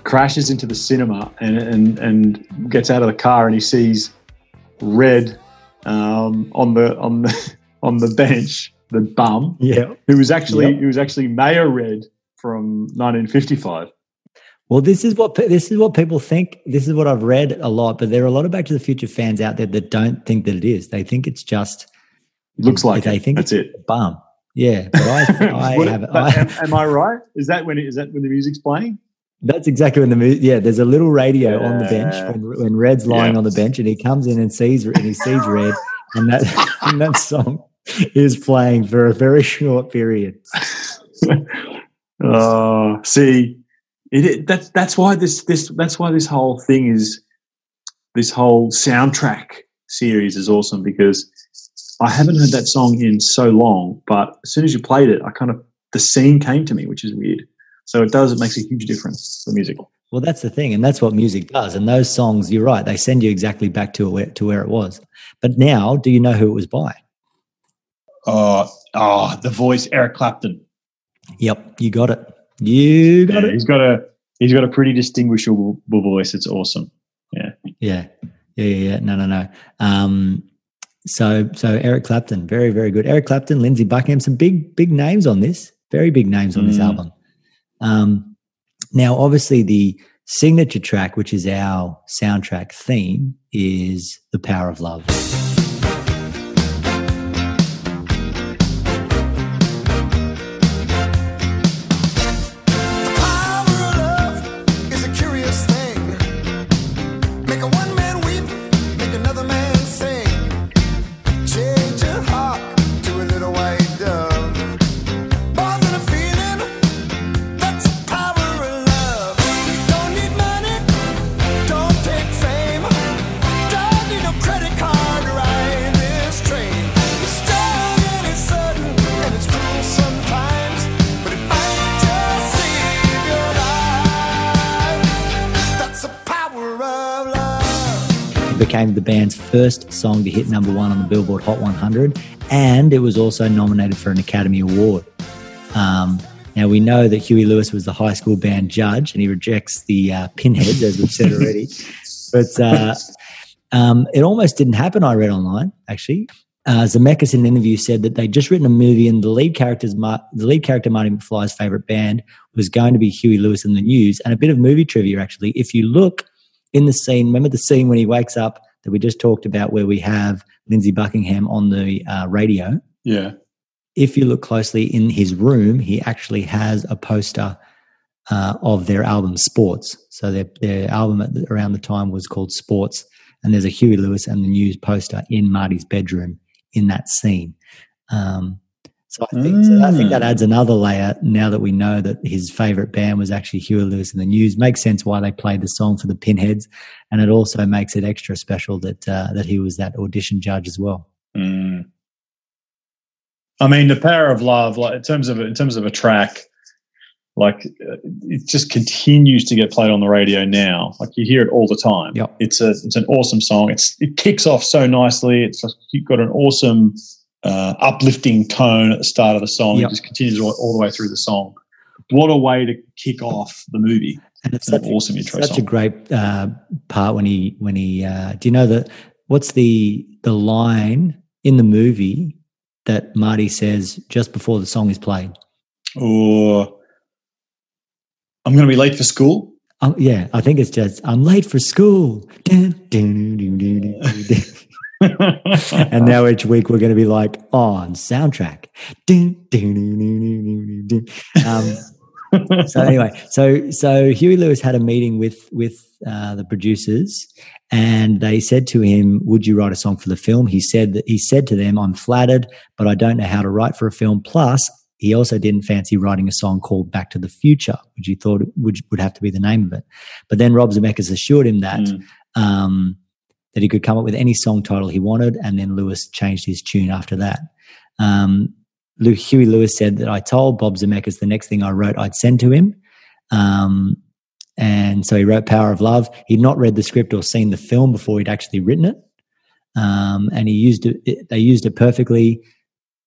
crashes into the cinema and and and gets out of the car and he sees Red um, on the on the on the bench, the bum. Yeah. who was actually Yep. who was actually Mayor Red from 1955. Well, this is what this is what people think. This is what I've read a lot, but there are a lot of Back to the Future fans out there that don't think that it is. They think it's just Looks like they it. think that's it's it. bum. Yeah, but I, I What- have. but I, am, am I right? Is that when it, is that when the music's playing? That's exactly when the movie. Yeah, there's a little radio on the bench when, when Red's lying Yeah. on the bench, and he comes in and sees and he sees Red, and that and that song is playing for a very short period. Oh, see, it, it that's that's why this this that's why this whole thing is this whole soundtrack series is awesome because I haven't heard that song in so long, but as soon as you played it, I kind of the scene came to me, which is weird. So it does. It makes a huge difference. The music. Well, that's the thing, and that's what music does. And those songs, you're right, they send you exactly back to where to where it was. But now, do you know who it was by? Oh, oh, the voice, Eric Clapton. Yep, you got it. You got Yeah, it. he's got a he's got a pretty distinguishable voice. It's awesome. Yeah, yeah, yeah, yeah. No, no, no. Um, so, so Eric Clapton, very, very good. Eric Clapton, Lindsey Buckingham, some big, big names on this. Very big names on this Mm. album. Um, now, obviously, the signature track, which is our soundtrack theme, is "The Power of Love." Became the band's first song to hit number one on the Billboard Hot 100, and it was also nominated for an Academy Award. Um, now we know that Huey Lewis was the high school band judge, and he rejects the uh, pinheads, as we've said already. but uh, um, it almost didn't happen. I read online actually. Uh, Zemeckis in an interview said that they'd just written a movie, and the lead character's the lead character Marty McFly's favorite band was going to be Huey Lewis and the News. And a bit of movie trivia actually, if you look in the scene, remember the scene when he wakes up that we just talked about, where we have Lindsey Buckingham on the uh, radio Yeah. if you look closely in his room, he actually has a poster uh, of their album Sports. So their, their album at the, around the time was called Sports, and there's a Huey Lewis and the News poster in Marty's bedroom in that scene. Um, so I think so I think that adds another layer. Now that we know that his favorite band was actually Huey Lewis and the News, makes sense why they played the song for the Pinheads, and it also makes it extra special that uh, that he was that audition judge as well. Mm. I mean, the power of love, like in terms of in terms of a track, like uh, it just continues to get played on the radio now. Like you hear it all the time. Yep. It's a it's an awesome song. It's it kicks off so nicely. It's just, you've got an awesome uh, uplifting tone at the start of the song. Yep. It just continues all, all the way through the song. What a way to kick off the movie! And it's an awesome intro such a great uh, part when he when he uh, do you know that what's the the line in the movie that Marty says just before the song is played? Or I'm going to be late for school. Um, yeah, I think it's just I'm late for school. Dun, dun, dun, and now each week we're going to be like on soundtrack. Um, so anyway, so so Huey Lewis had a meeting with with uh, the producers, and they said to him, "Would you write a song for the film?" He said that he said to them, "I'm flattered, but I don't know how to write for a film." Plus, he also didn't fancy writing a song called "Back to the Future," which he thought would would have to be the name of it. But then Rob Zemeckis assured him that. Mm. Um, that he could come up with any song title he wanted, and then Lewis changed his tune after that. Um, Huey Lewis said that I told Bob Zemeckis the next thing I wrote I'd send to him. Um, and so he wrote Power of Love. He'd not read the script or seen the film before he'd actually written it. Um, and he used it, it- they used it perfectly.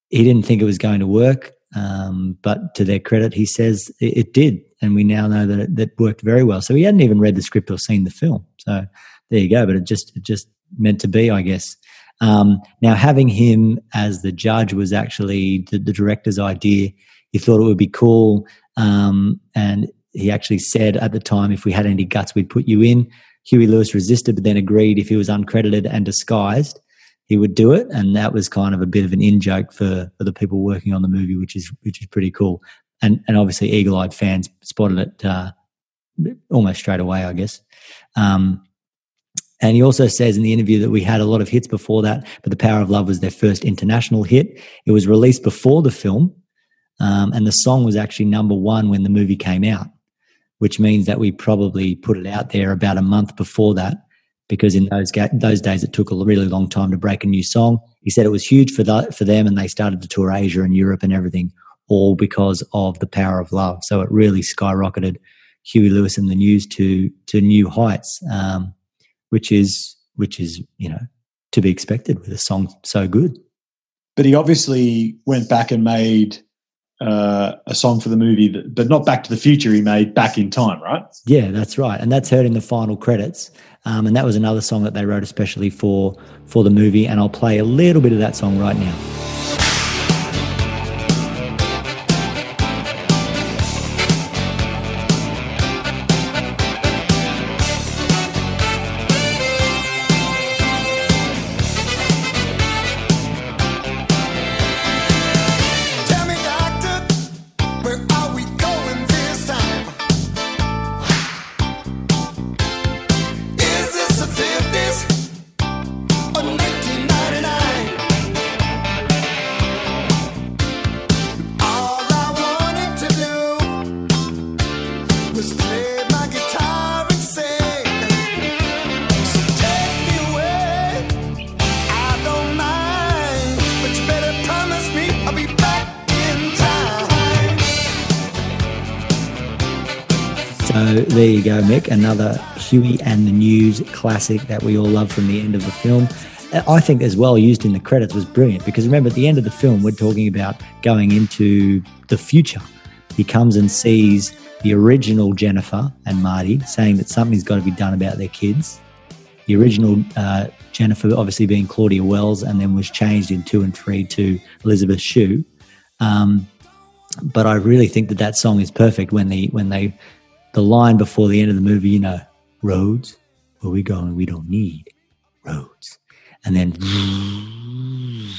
He didn't think it was going to work. Um, but to their credit, he says it, it did. And we now know that it that worked very well. So he hadn't even read the script or seen the film. So there you go. But it just, it just meant to be, I guess. Um, now, having him as the judge was actually the, the director's idea. He thought it would be cool. Um, and he actually said at the time, if we had any guts, we'd put you in. Huey Lewis resisted, but then agreed if he was uncredited and disguised, he would do it. And that was kind of a bit of an in joke for, for the people working on the movie, which is which is pretty cool. And and obviously, eagle eyed fans spotted it uh, almost straight away, I guess. Um, and he also says in the interview that we had a lot of hits before that, but The Power of Love was their first international hit. It was released before the film, um, and the song was actually number one when the movie came out, which means that we probably put it out there about a month before that, because in those ga- those days it took a really long time to break a new song. He said it was huge for the, for them, and they started to tour Asia and Europe and everything, all because of The Power of Love. So it really skyrocketed Huey Lewis and the News to to new heights. Um, which is which is you know to be expected with a song so good. but he obviously went back and made uh, a song for the movie, that, but not Back to the Future. He made Back in Time, right? Yeah, that's right, and that's heard in the final credits. Um, and that was another song that they wrote especially for for the movie. And I'll play a little bit of that song right now. So there you go, Mick. Another Huey and the News classic that we all love from the end of the film. I think as well used in the credits was brilliant because remember at the end of the film we're talking about going into the future. He comes and sees the original Jennifer and Marty saying that something's got to be done about their kids. The original uh, Jennifer obviously being Claudia Wells and then was changed in two and three to Elizabeth Shue. Um, but I really think that that song is perfect when the when they the line before the end of the movie, you know, roads, where we going? We don't need roads. And then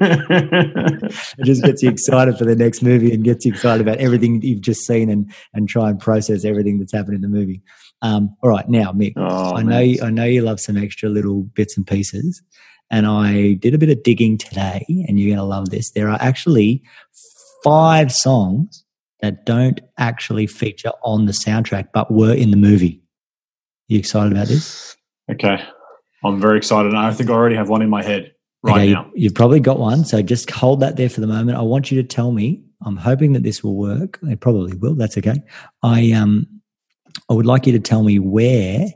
it just gets you excited for the next movie and gets you excited about everything you've just seen and and try and process everything that's happened in the movie. Um, all right, now Mick, oh, I know you, I know you love some extra little bits and pieces and I did a bit of digging today, and you're going to love this. There are actually five songs that don't actually feature on the soundtrack, but were in the movie. Are You excited about this? Okay. I'm very excited. and I think I already have one in my head right okay, now. You, you've probably got one, so just hold that there for the moment. I want you to tell me. I'm hoping that this will work. It probably will. That's okay. I um, I would like you to tell me where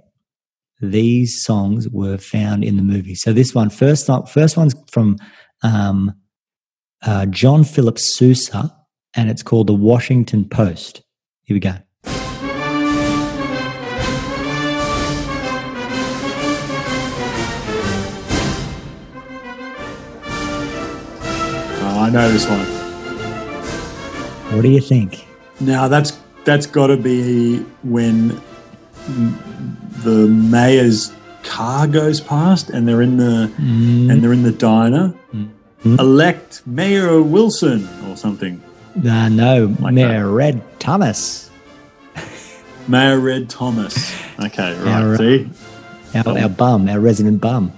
these songs were found in the movie. So this one, first, first one's from um, uh, John Philip Sousa, and it's called the Washington Post. Here we go. Oh, I know this one. What do you think? Now that's that's got to be when the mayor's car goes past and they're in the Mm, and they're in the diner. Mhm. Elect Mayor Wilson or something. uh, no, Like Mayor Red Thomas, Mayor Red Thomas. Okay, right. Yeah, right. See, our, our bum, our resident bum.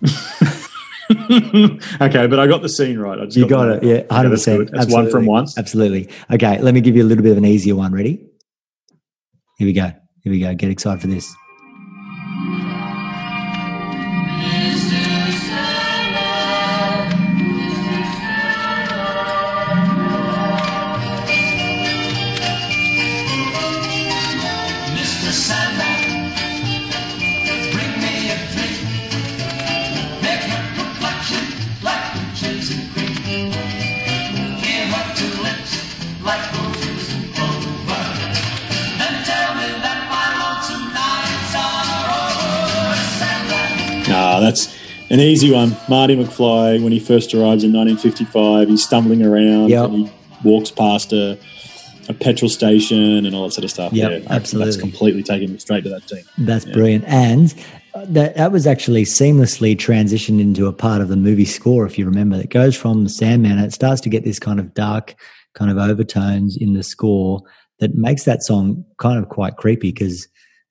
okay, but I got the scene right. I just You got the- it. Yeah, hundred that's percent. good. That's one from once. Absolutely. Okay, let me give you a little bit of an easier one. Ready? Here we go. Here we go. Get excited for this. An easy one. Marty McFly, when he first arrives in 1955, he's stumbling around Yep. and he walks past a, a petrol station and all that sort of stuff. Yep, yeah, absolutely. That's completely taken me straight to that scene. That's brilliant. And that, that was actually seamlessly transitioned into a part of the movie score, if you remember. It goes from the Sandman and it starts to get this kind of dark kind of overtones in the score that makes that song kind of quite creepy because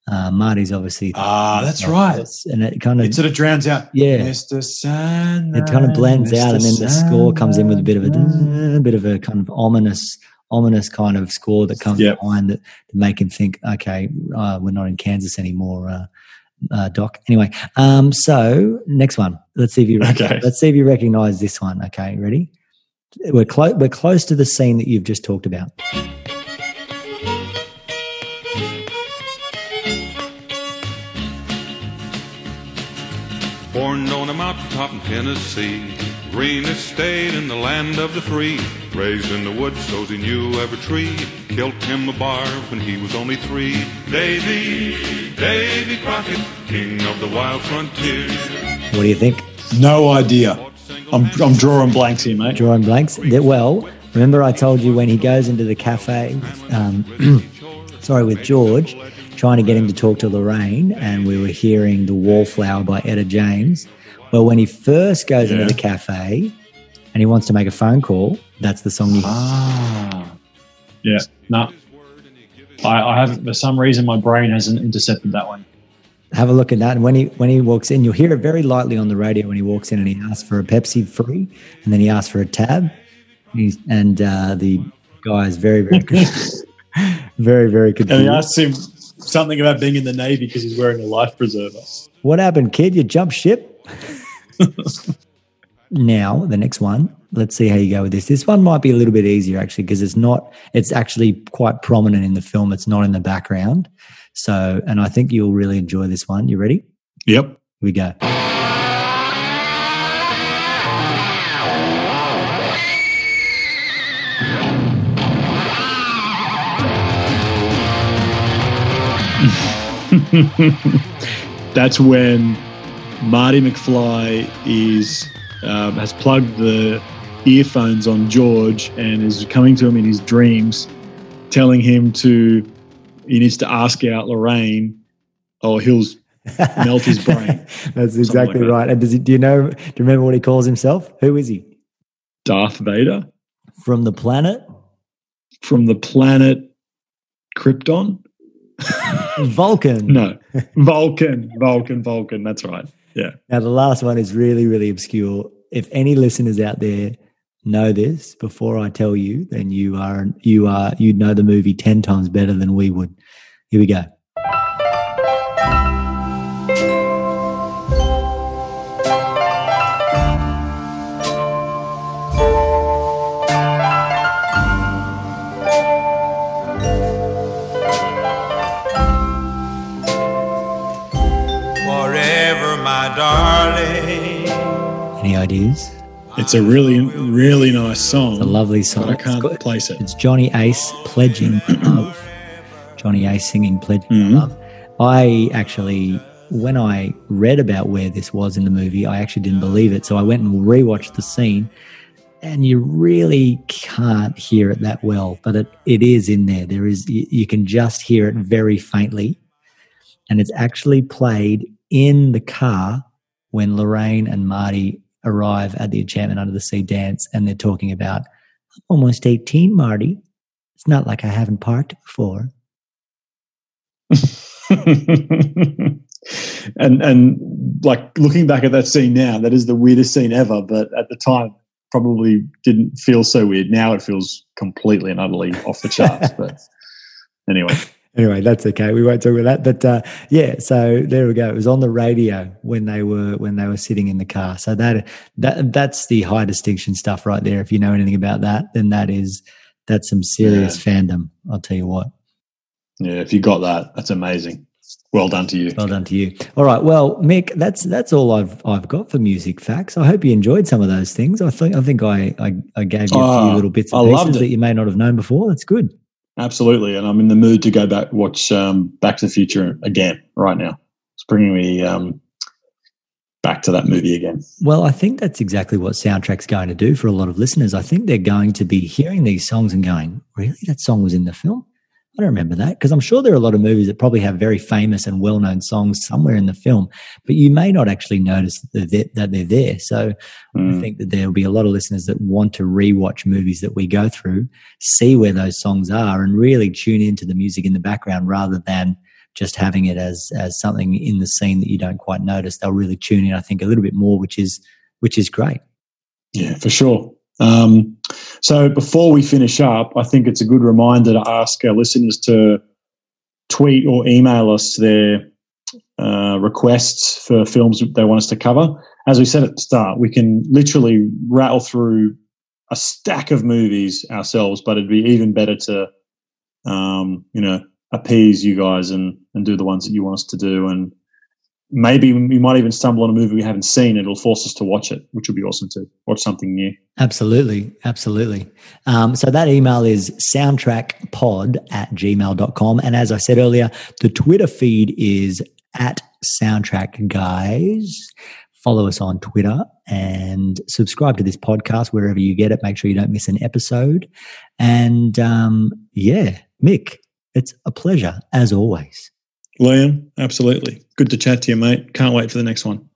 uh, Marty's obviously. Ah, that's right. And it kind of. It sort of drowns out. Yeah. Mr. Sandman. it kind of blends Mr. out, and then the score comes in with a bit of a, a bit of a kind of ominous, ominous kind of score that comes Yep. behind that to make him think, okay, uh, we're not in Kansas anymore, uh, uh, Doc. Anyway, um, so next one. Let's see if you Okay. let's see if you recognise this one. Okay, ready? We're close. We're close to the scene that you've just talked about. Born on a mountaintop in Tennessee, greenest state in the land of the free. Raised in the woods, so he knew every tree. Killed him a bar when he was only three. Davy, Davy Crockett, king of the wild frontier. What do you think? No idea. I'm, I'm drawing blanks here, mate. drawing blanks. Well, remember I told you when he goes into the cafe, um, sorry, with George, trying to get him to talk to Lorraine, and we were hearing The Wallflower by Etta James. Well, when he first goes into the cafe and he wants to make a phone call, that's the song you Ah. Yeah. No. I, I haven't, for some reason, my brain hasn't intercepted that one. have a look at that. And when he when he walks in, you'll hear it very lightly on the radio when he walks in and he asks for a Pepsi free, and then he asks for a tab. He's, and uh, the guy is very very very very confused. And he asks him something about being in the Navy because he's wearing a life preserver. What happened, kid? You jumped ship? Now, the next one, let's see how you go with this. This one might be a little bit easier actually because it's not, it's actually quite prominent in the film. It's not in the background. So, and I think you'll really enjoy this one. You ready? Yep. Here we go. That's when Marty McFly is um, has plugged the earphones on George and is coming to him in his dreams, telling him to he needs to ask out Lorraine, or he'll melt his brain. That's exactly that. right. And does he, do you know, do you remember what he calls himself? Who is he? Darth Vader From the planet from the planet Krypton. Vulcan. No, Vulcan, Vulcan, Vulcan. That's right. Yeah. Now, the last one is really, really obscure. If any listeners out there know this before I tell you, then you are you are you'd know the movie ten times better than we would. Here we go. It's a really, really nice song. It's a lovely song. But I can't got- place it. It's Johnny Ace pledging love. Johnny Ace singing pledging Mhm. love. I actually, when I read about where this was in the movie, I actually didn't believe it. So I went and rewatched the scene, and you really can't hear it that well, but it, it is in there. There is you, you can just hear it very faintly, and it's actually played in the car when Lorraine and Marty arrive at the Enchantment Under the Sea dance, and they're talking about I'm almost 18, Marty. It's not like I haven't parked before. and and like looking back at that scene now, that is the weirdest scene ever. But at the time, probably didn't feel so weird. Now it feels completely and utterly off the charts. but anyway, Anyway, that's okay. We won't talk about that. But uh, yeah, so there we go. It was on the radio when they were when they were sitting in the car. So that that that's the high distinction stuff right there. If you know anything about that, then that is that's some serious fandom. I'll tell you what. yeah, if you got that, that's amazing. Well done to you. Well done to you. All right. Well, Mick, that's that's all I've I've got for music facts. I hope you enjoyed some of those things. I think I think I I, I gave you a Oh, few little bits I and loved pieces that you may not have known before. That's good. Absolutely, and I'm in the mood to go back watch um, Back to the Future again right now. It's bringing me um, back to that movie again. Well, I think that's exactly what soundtrack's going to do for a lot of listeners. I think they're going to be hearing these songs and going, "Really, that song was in the film." I don't remember that because I'm sure there are a lot of movies that probably have very famous and well-known songs somewhere in the film, but you may not actually notice that they're, that they're there. So I Mm. think that there will be a lot of listeners that want to rewatch movies that we go through, see where those songs are, and really tune into the music in the background rather than just having it as as something in the scene that you don't quite notice. They'll really tune in, I think, a little bit more, which is which is great. Yeah, for sure. Um, so before we finish up, I think it's a good reminder to ask our listeners to tweet or email us their uh, requests for films they want us to cover. As we said at the start, we can literally rattle through a stack of movies ourselves, but it'd be even better to, um, you know, appease you guys and, and do the ones that you want us to do. And maybe we might even stumble on a movie we haven't seen. It'll force us to watch it, which would be awesome to watch something new. Absolutely. Absolutely. Um, so that email is soundtrackpod at gmail.com. And as I said earlier, the Twitter feed is at soundtrack guys. Follow us on Twitter and subscribe to this podcast wherever you get it. Make sure you don't miss an episode. And um, yeah, Mick, it's a pleasure as always. Liam, absolutely. Good to chat to you, mate. Can't wait for the next one.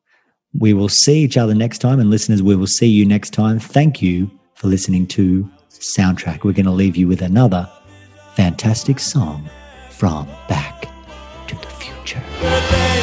We will see each other next time. And listeners, we will see you next time. Thank you for listening to Soundtrack. We're going to leave you with another fantastic song from Back to the Future.